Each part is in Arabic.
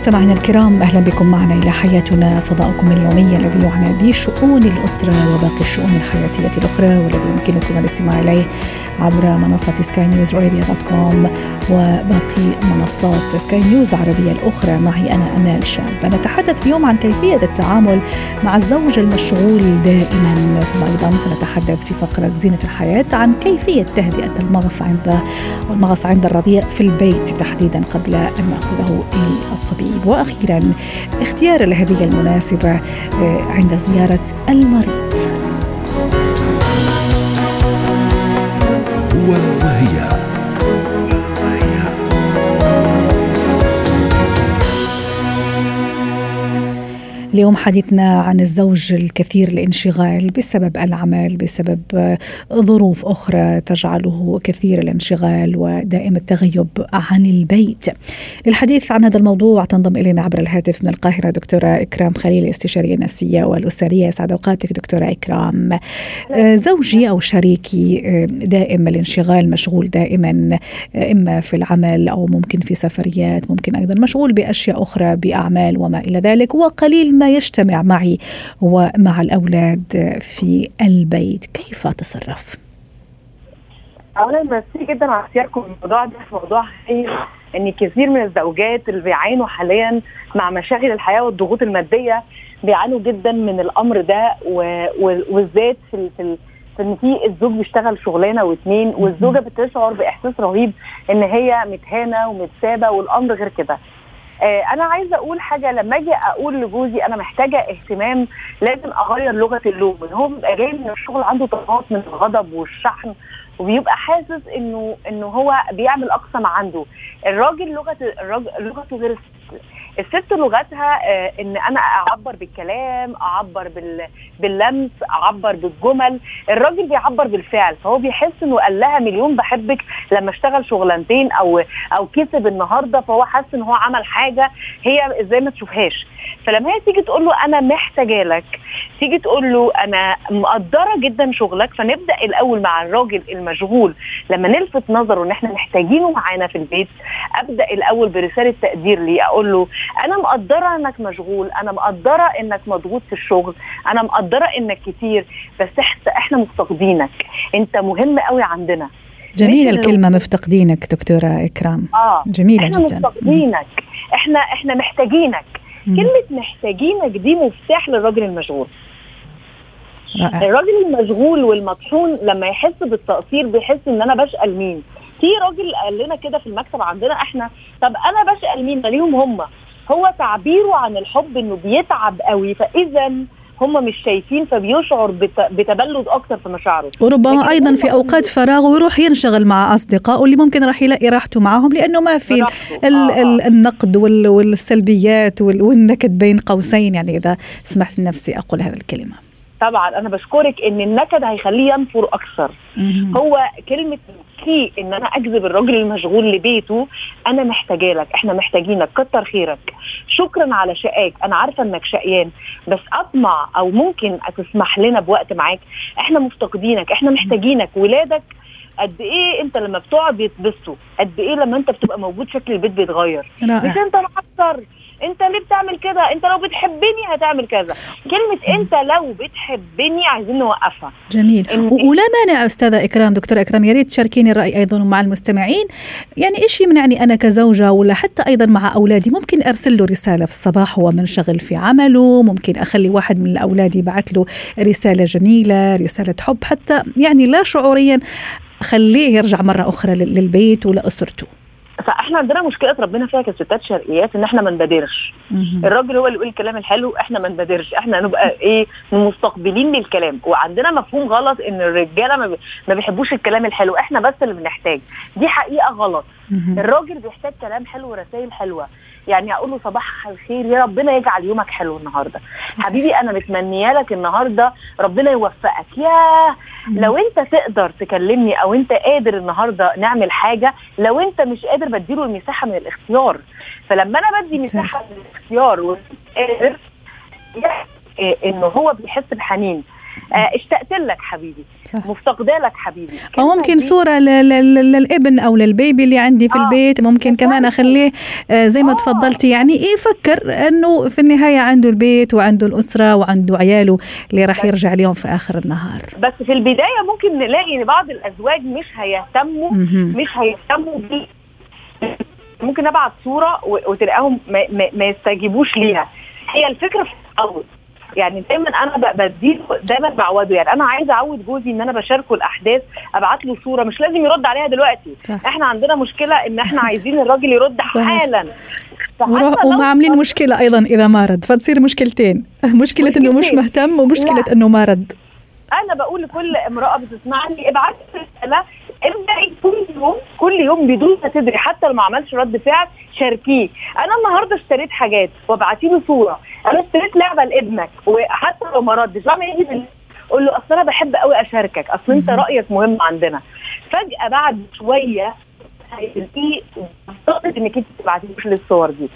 مستمعينا الكرام أهلا بكم معنا إلى حياتنا فضاؤكم اليومي الذي يعنى بشؤون الأسرة وباقي الشؤون الحياتية الأخرى والذي يمكنكم الاستماع إليه عبر منصة سكاي نيوز عربيه دوت كوم وباقي منصات سكاي نيوز العربية الأخرى. معي أنا أمال شاب. نتحدث اليوم عن كيفية التعامل مع الزوج المشغول دائما. ثم أيضا سنتحدث في فقرة زينة الحياة عن كيفية تهدئة المغص عند المغص عند الرضيع في البيت تحديدا قبل أن نأخذه إلى الطبيب وأخيرا اختيار الهدية المناسبة آه، عند زيارة المريض. هو وهي. اليوم حديثنا عن الزوج الكثير الانشغال بسبب العمل بسبب آه، ظروف أخرى تجعله كثير الانشغال ودائم التغيب عن البيت. للحديث عن هذا الموضوع تنضم إلينا عبر الهاتف من القاهرة دكتورة إكرام خليل استشاريه نفسيه والأسرية يسعد أوقاتك دكتورة إكرام. آه، زوجي أو شريكي آه، دائم الانشغال مشغول دائما إما في العمل أو ممكن في سفريات ممكن أيضا مشغول بأشياء أخرى بأعمال وما إلى ذلك وقليل ما يجتمع معي ومع الأولاد في البيت. كيف أتصرف؟ اولا ميرسي جدا على اختياركم الموضوع ده. موضوع هي إن كثير من الزوجات اللي بيعانوا حاليا مع مشاغل الحياة والضغوط المادية بيعانوا جدا من الأمر ده وبالذات في في في إن في الزوج بيشتغل شغلانة واثنين والزوجة بتشعر بإحساس رهيب إن هي متهانة ومتسابة والأمر غير كده. أنا عايزة أقول حاجة. لما أجي أقول لجوزي أنا محتاجة اهتمام لازم أغير لغة اللوم ان هو بيبقى جاي من الشغل عنده طاقات من الغضب والشحن وبيبقى حاسس إنه إنه هو بيعمل أقصى ما عنده. الراجل لغة الراجل لغته غير الست لغتها آه إن أنا أعبر بالكلام أعبر بال باللمس أعبر بالجمل. الراجل بيعبر بالفعل فهو بيحس إنه قال لها مليون بحبك لما اشتغل شغلانتين أو أو كسب النهارده. فهو حاسس إن هو عمل حاجة هي إزاي ما تشوفهاش. فلما هي تيجي تقول له أنا محتاجة لك. تيجي تقول له أنا مقدرة جدا شغلك. فنبدأ الأول مع الراجل المشغول. لما نلفت نظره إن إحنا محتاجينه معانا في البيت أبدأ الأول برسالة تقدير ليه. أقول له أنا مقدرة إنك مشغول أنا مقدرة إنك مضغوط في الشغل أنا مقدرة إنك كتير بس إحنا مفتقدينك. أنت مهم قوي عندنا. جميلة الكلمة مفتقدينك دكتورة إكرام. آه. جميلة إحنا جدا. مفتقدينك. إحنا إحنا محتاجينك. مم. كلمة محتاجينك دي مفتاح للراجل المشغول. رائع. الراجل المشغول والمطحون لما يحس بالتقصير بيحس إن أنا بشقى مين في راجل قال لنا كده في المكتب عندنا إحنا طب أنا بشقى مين ليهم هم. هو تعبيره عن الحب إنه بيتعب قوي فإذا هم مش شايفين فبيشعر بت- بتبلد أكتر في مشاعره وربما أيضا في أوقات فراغه يروح ينشغل مع أصدقائه اللي ممكن راح يلاقي راحته معهم لأنه ما في براحته. ال- آه، ال- آه. النقد وال- والسلبيات وال- والنكد بين قوسين يعني إذا سمحت لنفسي أقول هذه الكلمة طبعا أنا بشكرك إن النكد هيخليه ينفر أكثر. مهم. هو كلمة كي إن أنا أجذب الراجل المشغول لبيته أنا محتاجة لك إحنا محتاجينك كتر خيرك. شكرا على شقاك أنا عارفة إنك شقيان بس أطمع أو ممكن تسمح لنا بوقت معاك. إحنا مفتقدينك إحنا محتاجينك. ولادك قد إيه أنت لما بتقعد بيتبسطوا قد إيه لما أنت بتبقى موجود شكل البيت بيتغير؟ مش أنت مقصر. انت ليه بتعمل كده؟ انت لو بتحبني هتعمل كذا. كلمة انت لو بتحبني عايزين نوقفها. جميل. ولا مانع أستاذة إكرام دكتوره إكرام يا ريت تشاركيني الرأي أيضا مع المستمعين. يعني إيش يمنعني أنا كزوجة ولا حتى أيضا مع أولادي؟ ممكن أرسل له رسالة في الصباح هو منشغل في عمله. ممكن أخلي واحد من الاولاد يبعث له رسالة جميلة رسالة حب حتى يعني لا شعوريا خليه يرجع مرة أخرى لل- للبيت ولاسرته فاحنا عندنا مشكلة ربنا فيها كستات شرقيات إن إحنا ما نبادرش. الراجل هو اللي يقول الكلام الحلو إحنا ما نبادرش. إحنا نبقى إيه؟ مستقبلين للكلام. وعندنا مفهوم غلط إن الرجالة ما, بي- ما بيحبوش الكلام الحلو. إحنا بس اللي بنحتاج. دي حقيقة غلط. الراجل بيحتاج كلام حلو ورسائل حلوة. يعني أقول له صباح الخير يا ربنا يجعل يومك حلو النهارده. حبيبي أنا متمنية لك النهارده ربنا يوفقك. ياه! لو أنت تقدر تكلمني أو أنت قادر النهارده نعمل حاجة لو أنت مش قادر بديله المساحة من الاختيار. فلما أنا بدي مساحة من الاختيار وقادر إيه، انه هو بيحس بحنين. اشتقت لك حبيبي. مفتقدة لك حبيبي. أو ممكن صورة للابن أو للبيبي اللي عندي في آه. البيت. ممكن كمان أخليه آه زي ما آه. تفضلتي. يعني يفكر إنه في النهاية عنده البيت وعنده الأسرة وعنده عياله اللي راح يرجع اليوم في آخر النهار. بس في البداية ممكن نلاقي إن بعض الأزواج مش هيهتموا مش هيهتموا بيه ممكن أبعت صورة وتلاقيهم ما, ما يستجيبوش ليها. هي الفكرة في التعود يعني دايما أنا بديله دايما بعوده. يعني أنا عايزة أعود جوزي إن أنا بشاركه الأحداث أبعت له صورة. مش لازم يرد عليها دلوقتي. صح. إحنا عندنا مشكلة إن إحنا عايزين الراجل يرد حالا. وما عاملين مشكلة أيضا إذا ما رد. فتصير مشكلتين. مشكلة إنه مش مهتم ومشكلة إنه ما رد. أنا بقول لكل امرأة بتسمعني ابعت رسالة ابدأي كل يوم كل يوم بدون ما تدري حتى لو ما عملش رد فعل شاركيه. أنا النهارده اشتريت حاجات وابعتي له صورة. أنا اشتريت لعبة لابنك وحتى لو ما ردش بعمل إيه قول له أصل أنا بحب قوي أشاركك. أصل أنت رأيك مهم عندنا. فجأة بعد شوية اعتقد انك انت تبعتيش للصور دي.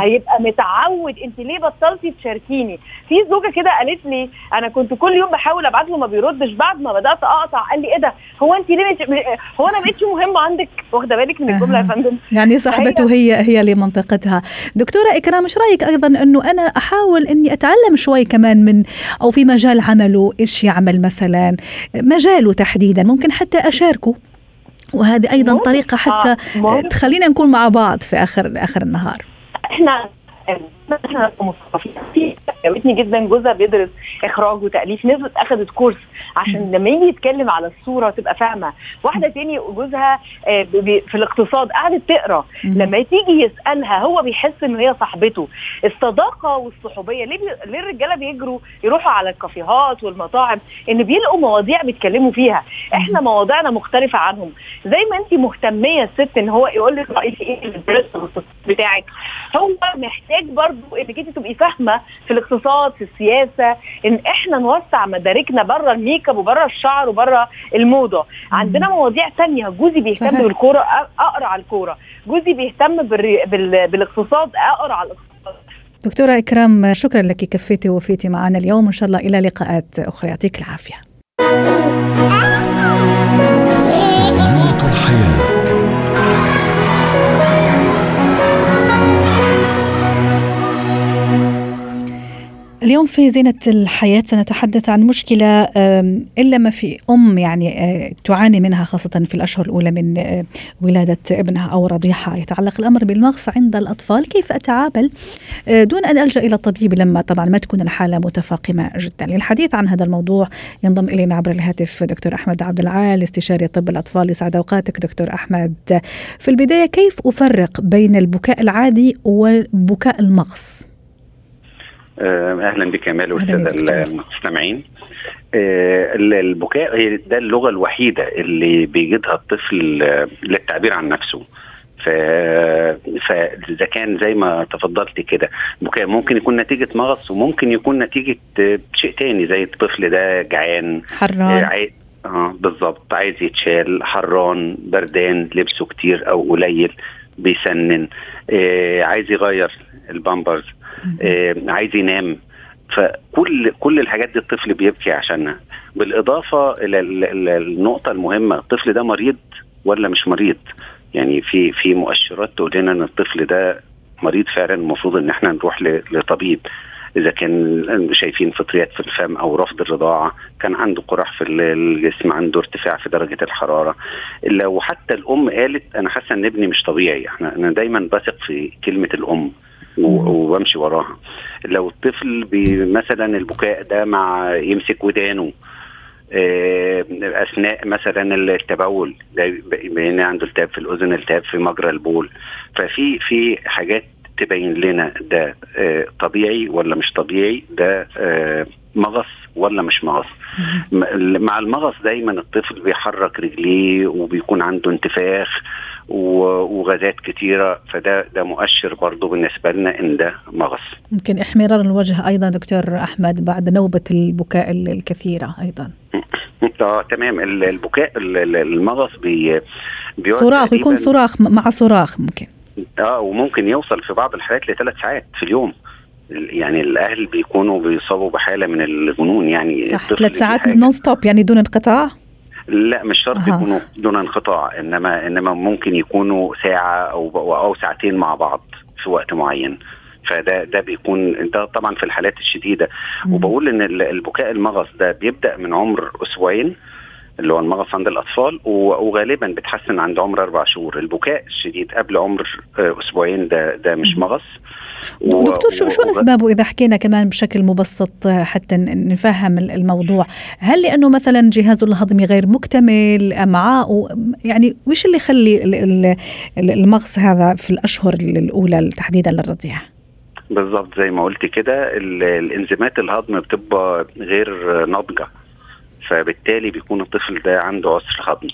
هيبقى متعود. انت ليه بطلتي تشاركيني؟ في زوجة كده قالت لي أنا كنت كل يوم بحاول أبعت له ما بيردش. بعد ما بدأت أقطع قال لي إيه ده؟ هو انت ليه مش... هو أنا بقيتش مهمه عندك؟ واخدة بالك من الجملة يا فندم؟ يعني صاحبته هي هي لمنطقتها دكتورة إكرام إيش رأيك أيضا إنه أنا أحاول إني أتعلم شوي كمان من أو في مجال عمله إيش يعمل مثلا؟ مجاله تحديدا. ممكن حتى أشاركه. وهذه أيضا طريقة حتى آه تخلينا نكون مع بعض في اخر آخر النهار. إحنا إحنا مثقفين عجبتني جدا جوزها بيدرس إخراج وتأليف. نزلت اخذت كورس عشان لما يجي يتكلم على الصورة تبقى فاهمة. واحدة تاني جوزها آه، في الاقتصاد قعدت تقرأ. لما تيجي يسألها هو بيحس إن هي صاحبته. الصداقة والصحوبية ليه بي... ليه الرجالة بيجروا يروحوا على الكافيهات والمطاعم؟ إن بيلقوا مواضيع بيتكلموا فيها. إحنا مواضيعنا مختلفة عنهم. زي ما انت مهتمية الست إن هو يقول لك رأيك إيه بتاعك. هو محتاج برضو انك انت تبقي فاهمة في الاقتصاد في السياسة إن إحنا نوسع مداركنا بره الميك أب وبره الشعر وبره الموضة. عندنا مواضيع تانية. جوزي بيهتم بالكورة اقرا على الكورة. جوزي بيهتم بالاقتصاد اقرا على الاقتصاد. دكتورة إكرام شكرا لك. كفيتي وفيتي معنا اليوم. إن شاء الله إلى لقاءات أخرى. يعطيك العافية. اليوم في زينة الحياة سنتحدث عن مشكلة إلا ما في أم يعني آه، تعاني منها خاصة في الأشهر الأولى من آه، ولادة ابنها أو رضيعها. يتعلق الأمر بالمغص عند الأطفال. كيف أتعامل؟ آه، دون أن ألجأ إلى الطبيب لما طبعا ما تكون الحالة متفاقمة جدا. للحديث عن هذا الموضوع ينضم إلينا عبر الهاتف دكتور أحمد عبد العال استشاري طب الأطفال. يسعد أوقاتك دكتور أحمد. في البداية كيف أفرق بين البكاء العادي وبكاء المغص؟ أهلا بك يا مال والسادة المستمعين. آه، البكاء هي ده اللغة الوحيدة اللي بيجدها الطفل للتعبير عن نفسه. ف... فاذا كان زي ما تفضلت كده بكاء ممكن يكون نتيجة مغص وممكن يكون نتيجة شيء تاني زي الطفل ده جعان حران. آه عاي... آه بالظبط عايز يتشال حران بردان لبسه كتير أو قليل. بيسنن. آه عايز يغير البامبرز. آه عايز ينام. فكل كل الحاجات دي الطفل بيبكي عشانها. بالإضافة إلى النقطة المهمة الطفل ده مريض ولا مش مريض؟ يعني في في مؤشرات تقول لنا إن الطفل ده مريض فعلا المفروض إن إحنا نروح لطبيب. إذا كان شايفين فطريات في الفم أو رفض الرضاعة كان عنده قرح في الجسم عنده ارتفاع في درجة الحرارة. لو حتى الأم قالت أنا حاسة إن ابني مش طبيعي إحنا أنا دايما بثق في كلمة الأم وبمشي وراها. لو الطفل مثلا البكاء ده مع يمسك ودانه آه، أثناء مثلا التبول ده عنده التهاب في الأذن التهاب في مجرى البول. ففي في حاجات تبين لنا ده آه، طبيعي ولا مش طبيعي ده آه، مغص ولا مش مغص. مع المغص دايما الطفل بيحرك رجليه وبيكون عنده انتفاخ وغازات كتيرة فده ده مؤشر برضه بالنسبة لنا إن ده مغص. يمكن إحمرار الوجه أيضا دكتور أحمد بعد نوبة البكاء الكثيرة أيضا. آه تمام. البكاء المغص بي صراخ يكون صراخ مع صراخ ممكن. آه وممكن يوصل في بعض الحالات لثلاث ساعات في اليوم يعني الأهل بيكونوا بيصابوا بحالة من الجنون يعني صح ثلاث ساعات. نون ستوب يعني دون انقطاع لا مش شرط. يكونوا دون انقطاع إنما إنما ممكن يكونوا ساعة أو أو ساعتين مع بعض في وقت معين فده ده بيكون ده طبعا في الحالات الشديدة مم. وبقول إن ال- البكاء المغص ده بيبدأ من عمر أسبوعين اللي هو المغص عند الأطفال وغالبا بتحسن عند عمر أربع شهور. البكاء الشديد قبل عمر آه، أسبوعين ده ده مش. مغص. و- دكتور شو شو أسبابه إذا حكينا كمان بشكل مبسط آه، حتى نفهم ال- الموضوع؟ هل لأنه مثلا جهازه الهضمي غير مكتمل امعاء يعني وش اللي يخلي ال- ال- ال- المغص هذا في الأشهر الأولى تحديدا للرضيع؟ بالظبط زي ما قلت كده ال- الإنزيمات الهضم بتبقى غير ناضجة. فبالتالي بيكون الطفل ده عنده عسر هضم.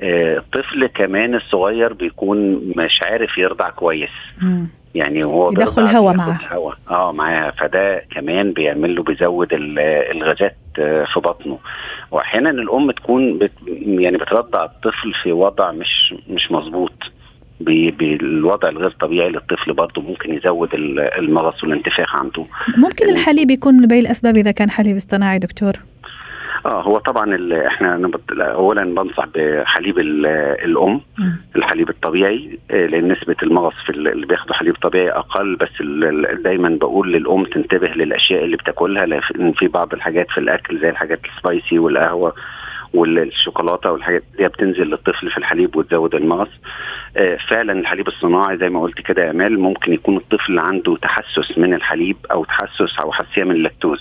آه، الطفل كمان الصغير بيكون مش عارف يرضع كويس. مم. يعني هو يدخل بيرضع هوا بياخد معاه. هوا. آه معاه فده كمان بيعمل له بيزود ال- الغازات آه، في بطنه. وأحيانا الأم تكون بت يعني بترضع الطفل في وضع مش مش مظبوط. بالوضع الغير طبيعي للطفل برضه ممكن يزود ال- المغص والانتفاخ عنده. ممكن الحليب يكون من بين الأسباب إذا كان حليب اصطناعي دكتور؟ آه هو طبعا إحنا اولا بنصح بحليب ال- الأم. الحليب الطبيعي آه، لأن نسبة المغص في ال- اللي بياخدوا حليب طبيعي أقل بس دايما بقول للأم تنتبه للأشياء اللي بتاكلها لأن في بعض الحاجات في الأكل زي الحاجات السبايسي والقهوة والشوكولاتة والحاجات دي بتنزل للطفل في الحليب وتزود المغص آه، فعلا الحليب الصناعي زي ما قلت كده يا امال ممكن يكون الطفل عنده تحسس من الحليب أو تحسس أو حساسية من اللاكتوز.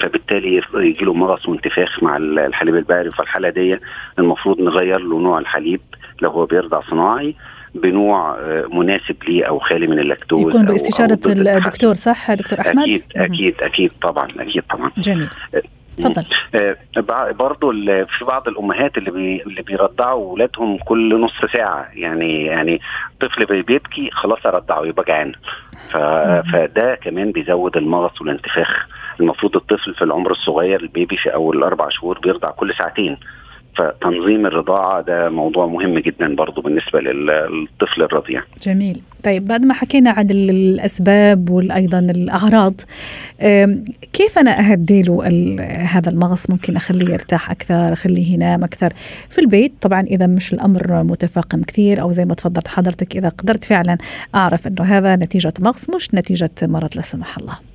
فبالتالي يجي له مغص وانتفاخ مع ال- الحليب البقري فالحالة الحاله دي المفروض نغير له نوع الحليب لو هو بيرضع صناعي بنوع آه، مناسب ليه أو خالي من اللاكتوز يكون باستشارة. الدكتور صح دكتور أحمد؟ أكيد. أكيد أكيد طبعا أكيد طبعا. جميل. تفضل. آه، ال- في بعض الأمهات اللي بي اللي بيرضعوا اولادهم كل نص ساعة. يعني يعني طفل بي- بيبكي خلاص أرضعه يبقى جعان. فده كمان بيزود المغص والانتفاخ. المفروض الطفل في العمر الصغير البيبي في أول أربع شهور بيرضع كل ساعتين. فتنظيم الرضاعة ده موضوع مهم جدا برضو بالنسبة لل- للطفل الرضيع. جميل. طيب بعد ما حكينا عن ال- الأسباب وأيضا الأعراض كيف أنا أهدي له هذا المغص؟ ممكن أخليه يرتاح أكثر أخليه ينام أكثر. في البيت طبعا إذا مش الأمر متفاقم كثير أو زي ما تفضلت حضرتك إذا قدرت فعلا أعرف أنه هذا نتيجة مغص مش نتيجة مرض لا سمح الله.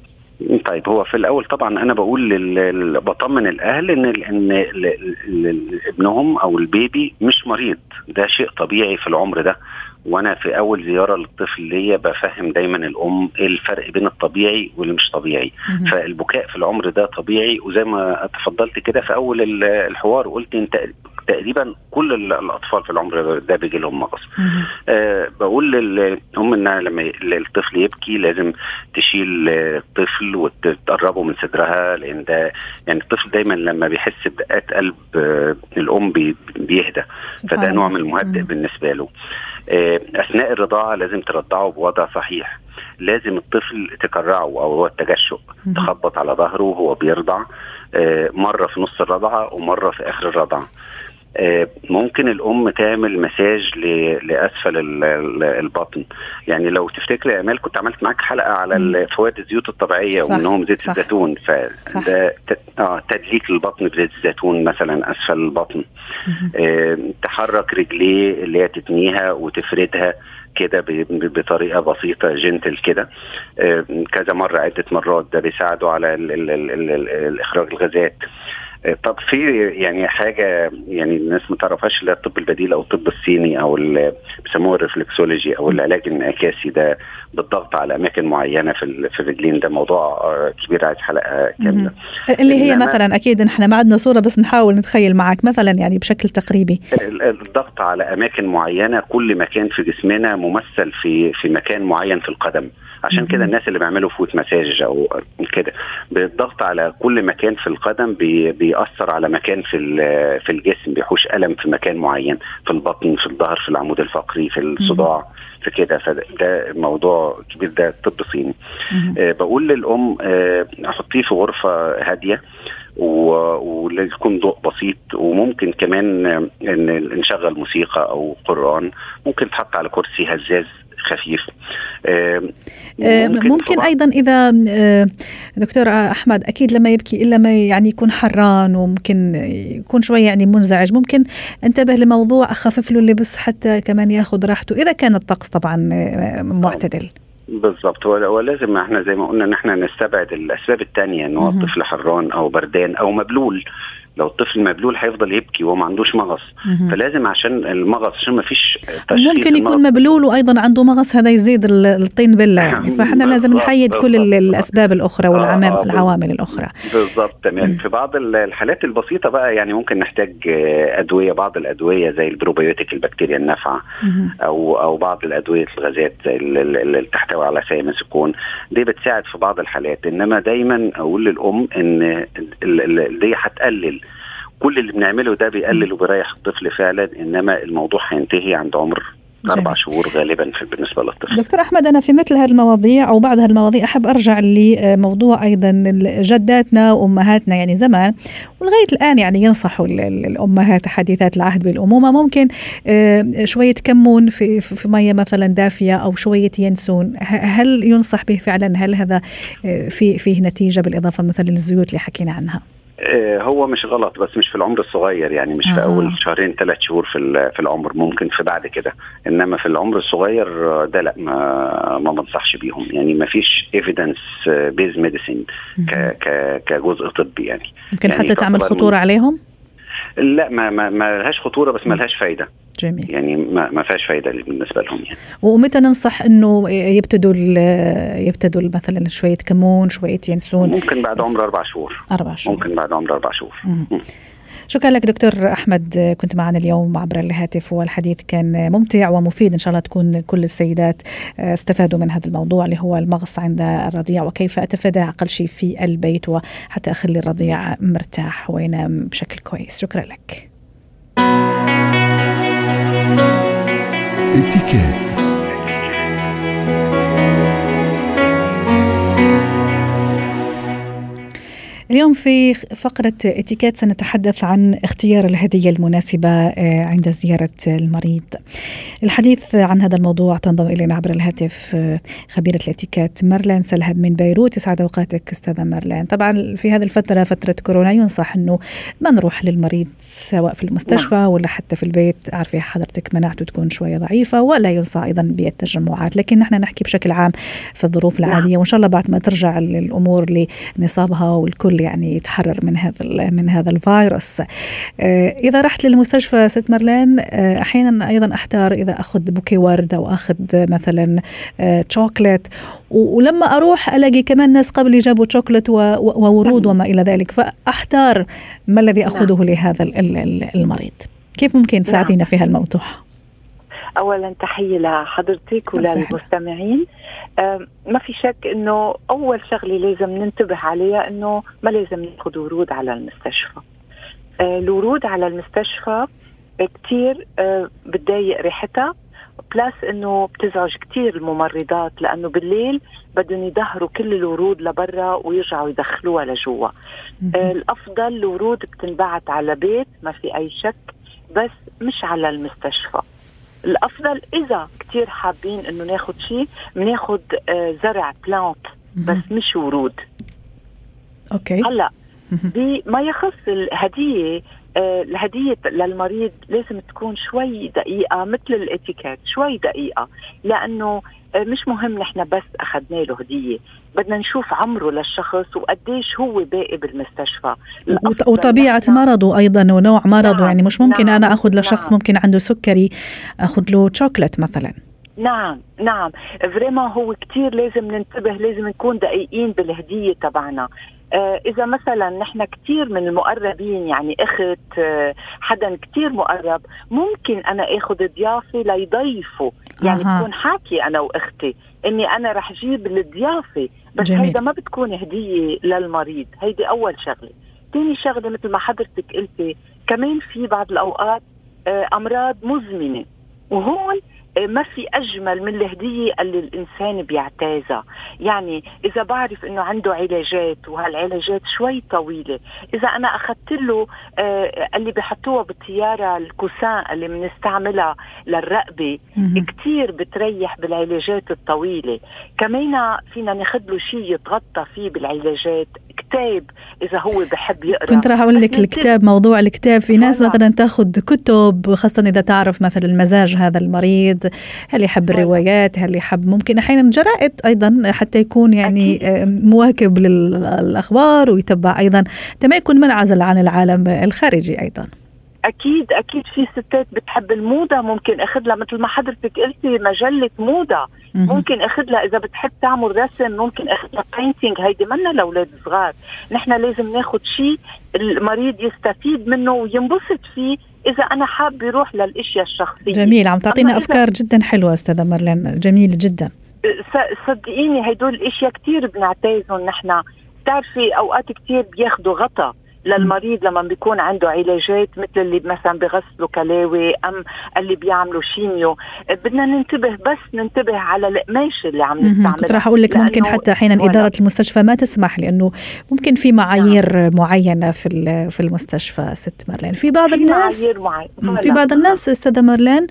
طيب هو في الأول طبعا أنا بقول لل... بطمن الأهل إن ال- إن ال- ابنهم أو البيبي مش مريض. ده شيء طبيعي في العمر ده. وأنا في أول زيارة للطفل ليا بفهم دايما الأم إيه الفرق بين الطبيعي واللي مش طبيعي. فالبكاء في العمر ده طبيعي. وزي ما تفضلت كده في أول ال- الحوار قلت أنت تقريبا كل ال- الأطفال في العمر ده بيجي لهم مغص. أه بقول للام انها لما الطفل يبكي لازم تشيل آه، الطفل وتقربه من صدرها لأن ده يعني الطفل دايما لما بيحس بدقات قلب آه، الأم بي- بيهدى فده نوع. من المهدئ. بالنسبة له آه، أثناء الرضاعة لازم ترضعه بوضع صحيح لازم الطفل تكرعه أو هو التجشؤ. تخبط على ظهره وهو بيرضع آه، مرة في نص الرضعة ومرة في آخر الرضعة آه، ممكن الأم تعمل مساج لأسفل ال- ال- البطن يعني لو تفتكري يا آمال كنت عملت معاك حلقة على فوائد الزيوت الطبيعية صح، ومنهم زيت. الزيتون. فده آه تدليك للبطن بزيت الزيتون مثلا أسفل البطن. آه، تحرك رجليه اللي هي تتنيها وتفردها كده بطريقة بسيطة جنتل كده آه، كذا مرة عدة مرات ده بيساعده على ال ال ال ال ال الإخراج الغازات آه، طب في يعني حاجة يعني الناس ما تعرفهاش اللي الطب البديل أو الطب الصيني أو ال- بيسموه ال reflexology أو العلاج الانعكاسي ده بالضغط على أماكن معينة في في الرجلين ده موضوع آه، كبير عايز حلقة كاملة. اللي هي مثلا أكيد نحن ما عندنا صورة بس نحاول نتخيل معك مثلا يعني بشكل تقريبي. ال- الضغط على أماكن معينة كل مكان في جسمنا ممثل في في مكان معين في القدم. عشان. كده الناس اللي بيعملوا foot massage أو كده بالضغط على كل مكان في القدم بي بيأثر على مكان في في الجسم بيحوش ألم في مكان معين في البطن في الظهر في العمود الفقري في الصداع في كده فده موضوع كبير ده طب صيني. آه، بقول للأم آه، حطيه في غرفة هادية ويكون ضوء بسيط وممكن كمان إن نشغل موسيقى أو قرآن ممكن تحط على كرسي هزاز خفيف. ممكن, ممكن أيضا إذا دكتور أحمد أكيد لما يبكي إلا ما يعني يكون حران وممكن يكون شوي يعني منزعج ممكن انتبه لموضوع أخفف له اللبس حتى كمان ياخذ راحته إذا كان الطقس طبعا معتدل. بالضبط. ولازم إحنا زي ما قلنا إن إحنا نستبعد الأسباب الثانية إن هو الطفل حران أو بردان أو مبلول. لو الطفل مبلول هيفضل يبكي وهو ما عندوش مغص. فلازم عشان المغص عشان ما فيش ممكن يكون مبلول وأيضا عنده مغص هذا يزيد الطين بلة. يعني فإحنا لازم نحيد كل الأسباب الأخرى والعوامل الأخرى. بالضبط تمام. في بعض الحالات البسيطة بقى يعني ممكن نحتاج أدوية بعض الأدوية زي البروبيوتيك البكتيريا النافعة أو أو بعض الأدوية الغازات اللي تحتوي على سايميثيكون دي بتساعد في بعض الحالات. إنما دايما أقول للأم إن دي هتقلل كل اللي بنعمله ده بيقلل وبيريح الطفل فعلا إنما الموضوع هينتهي عند عمر أربع شهور غالبا في بالنسبة للطفل. دكتور أحمد أنا في مثل هذه المواضيع أو بعض هذه المواضيع أحب أرجع لموضوع أيضا جداتنا وأمهاتنا يعني زمان ولغاية الآن يعني ينصحوا الأمهات حديثات العهد بالأمومة. ممكن شوية كمون في في مية مثلا دافية أو شوية ينسون. هل ينصح به فعلا؟ هل هذا في فيه نتيجة بالإضافة مثلا للزيوت اللي حكينا عنها؟ هو مش غلط بس مش في العمر الصغير يعني مش في أول شهرين ثلاث شهور في في العمر ممكن في بعد كده. إنما في العمر الصغير ده لأ ما ما بنصحش بيهم. يعني ما فيش evidence based medicine كجزء طبي يعني. ممكن يعني حتى تعمل خطورة عليهم؟ لا ما ما, ما لهاش خطورة بس ما لهاش فايدة. جميل. يعني ما, ما فيهاش فايدة بالنسبة لهم يعني. ومتى ننصح إنه يبتدوا يبتدوا مثلا شوية كمون شوية ينسون؟ ممكن بعد عمر أربع شهور. أربع شهور. ممكن بعد عمر أربع شهور. شكرا لك دكتور أحمد. كنت معنا اليوم عبر الهاتف والحديث كان ممتع ومفيد. إن شاء الله تكون كل السيدات استفادوا من هذا الموضوع اللي هو المغص عند الرضيع وكيف أتفاداه أقل شيء في البيت وحتى أخلي الرضيع مرتاح وينام بشكل كويس. شكرا لك. اتكات اليوم في فقرة إتيكيت سنتحدث عن اختيار الهدية المناسبة عند زيارة المريض. الحديث عن هذا الموضوع تنضم إلينا عبر الهاتف خبيرة الإتيكيت مرلان سلهب من بيروت. يسعد أوقاتك أستاذة مرلان طبعا في هذه الفترة فترة كورونا ينصح أنه ما نروح للمريض سواء في المستشفى ولا حتى في البيت. عارفة حضرتك مناعته تكون شوية ضعيفة ولا ينصح أيضا بالتجمعات. لكن نحن نحكي بشكل عام في الظروف العادية وإن شاء الله بعد ما ترجع الأمور لنصابها والكل يعني يتحرر من هذا من هذا الفيروس. إذا رحت للمستشفى ست مرلين أحيانا أيضا أحتار إذا أخذ bouquet ورد أو أخذ مثلا شوكليت ولما أروح ألاقي كمان ناس قبلي جابوا شوكليت وورود وما إلى ذلك. فأحتار ما الذي اخذه لهذا المريض. كيف ممكن تساعدينا في هالموضوع؟ اولا تحية لحضرتك وللمستمعين ما في شك إنه أول شغلة لازم ننتبه عليها إنه ما لازم ناخذ ورود على المستشفى. الورود على المستشفى كثير بتضايق ريحتها. بلس إنه بتزعج كثير الممرضات لأنه بالليل بدهم يدهروا كل الورود لبرا ويرجعوا يدخلوها لجوا. الأفضل الورود بتنبعت على بيت ما في أي شك بس مش على المستشفى. الأفضل إذا كثير حابين إنه ناخذ شيء بناخذ آه زرع plant بس مش ورود. okay. هلأ بما يخص الهدية آه الهدية للمريض لازم تكون شوي دقيقة مثل الاتيكيت شوي دقيقة لأنه آه مش مهم نحن بس أخذنا له هدية بدنا نشوف عمره للشخص وقديش هو باقي بالمستشفى. وطبيعة مرضه أيضا ونوع مرضه نعم يعني مش ممكن نعم أنا أخذ لشخص نعم. ممكن عنده سكري أخذ له شوكلت مثلا. نعم نعم. فريما هو كتير لازم ننتبه لازم نكون دقيقين بالهدية تبعنا. آه إذا مثلا نحن كثير من المقربين يعني أخت آه حدا كثير مقرب ممكن أنا أخذ ضيافة ليضيفوا يعني أه. بكون حاكي أنا وأختي إني أنا رح جيب الضيافة بس. هيدا ما بتكون هدية للمريض هيدي أول شغلة ثاني شغلة مثل ما حضرتك قلتي كمان في بعض الأوقات آه أمراض مزمنة وهون ما في أجمل من الهدية اللي الإنسان بيعتازها. يعني إذا بعرف إنه عنده علاجات وهالعلاجات شوي طويلة إذا أنا أخذت له آه اللي بحطوها بالطيارة الكوسان اللي بنستعملها للرقبة كثير بتريح بالعلاجات الطويلة. كمان فينا ناخذ له شيء يتغطى فيه بالعلاجات كتاب إذا هو بحب يقرأ. كنت راح أقول لك الكتاب موضوع الكتاب في ناس مثلا تاخذ كتب خاصة إذا تعرف مثلا المزاج هذا المريض هل يحب الروايات هل يحب ممكن أحيانا جرائد أيضا حتى يكون يعني أكيد. مواكب للأخبار ويتبع أيضا ما يكون منعزل عن العالم الخارجي أيضا. أكيد أكيد في ستات بتحب الموضة ممكن أخذ لها مثل ما حضرتك قلتي مجلة موضة. ممكن أخذ لها إذا بتحب تعمل رسم ممكن أخذ لها بينتينج هيدي منا لأولاد صغار. نحن لازم ناخذ شيء المريض يستفيد منه وينبسط فيه. إذا أنا حاب يروح للإشياء الشخصية. جميل عم تعطينا أفكار جدا حلوة أستاذة مرلين جميل جدا. صدقيني هدول الاشياء كثير بنعتازهم نحن بتعرفي أوقات كثير بياخذوا غطا. للمريض لما بيكون عنده علاجات مثل اللي مثلا بغسلوا كلاوي أم اللي بيعملوا شيميو بدنا ننتبه بس ننتبه على القماش اللي عم نستعمله. كنت راح أقول لك ممكن حتى أحيانا إدارة المستشفى ما تسمح لأنه ممكن في معايير نعم. معينة في في المستشفى ست مارلين. في بعض في الناس معايير في بعض الناس أستاذة مارلين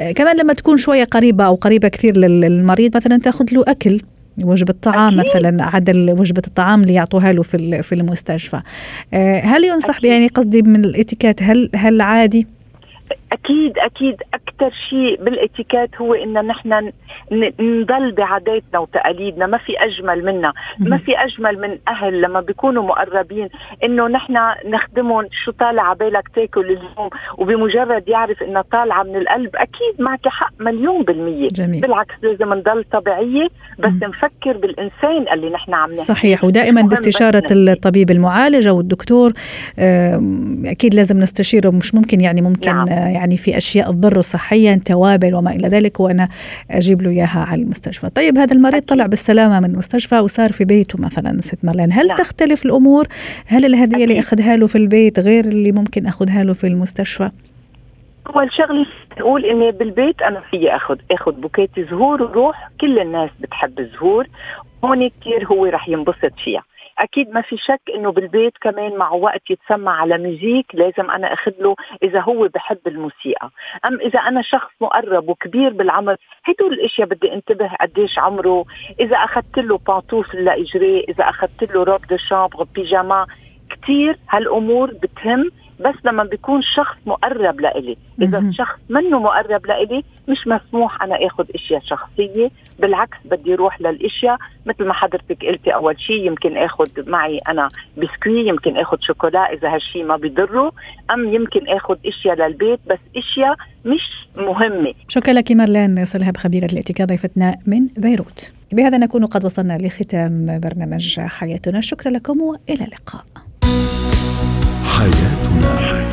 آه، كمان لما تكون شوية قريبة أو قريبة كثير للمريض مثلا تأخذ له أكل. وجبة طعام أكيد. مثلا عدل وجبة الطعام اللي يعطوها له في في المستشفى. آه، هل ينصح يعني قصدي من الإتيكيت هل هل عادي؟ أكيد أكيد أكثر شيء بالاتيكيت هو ان نحن نضل بعاداتنا وتقاليدنا. ما في أجمل منا. ما في أجمل من أهل لما بيكونوا مقربين إنه نحن نخدمهم شو طالع عبالك تاكل اليوم. وبمجرد يعرف انها طالعة من القلب أكيد معك حق مليون بالمية. جميل. بالعكس لازم نضل طبيعية بس مم. نفكر بالإنسان اللي نحن عم نحكي. صحيح. ودائما باستشارة الطبيب المعالج أو الدكتور أكيد لازم نستشيره. مش ممكن يعني ممكن نعم. يعني في أشياء تضره صحيا توابل وما إلى ذلك وأنا أجيب له إياها على المستشفى طيب هذا المريض طلع بالسلامة من المستشفى وصار في بيته مثلا ست مارلين هل. نعم. تختلف الأمور هل الهدية. اللي أخذها له في البيت غير اللي ممكن أخذها له في المستشفى أول شغلة نقول إني بالبيت أنا في أخذ أخذ بوكيت زهور وروح كل الناس بتحب الزهور هون كثير هو رح ينبسط فيها أكيد ما في شك إنه بالبيت كمان مع وقت يتسمع على music لازم أنا أخذ له إذا هو بحب الموسيقى. أم إذا أنا شخص مقرب وكبير بالعمر هدول الأشياء بدي انتبه قديش عمره. إذا أخذت له pantoufle لإجريه إذا أخذت له robe de chambre بيجاما كثير هالأمور بتهم. بس لما بيكون شخص مقرب لإلي. إذا الشخص منه مقرب لإلي مش مسموح أنا أخذ أشياء شخصية. بالعكس بدي أروح للأشياء. مثل ما حضرتك قلتي أول شيء يمكن أخذ معي أنا بسكوي يمكن أخذ شوكولا إذا هالشيء ما بيضره. أم يمكن أخذ أشياء للبيت بس أشياء مش مهمة. شكرا لك مارلين صلهب خبيرة الاتيكا ضيفتنا من بيروت. بهذا نكون قد وصلنا لختام برنامج حياتنا. شكرا لكم وإلى اللقاء. حياتنا.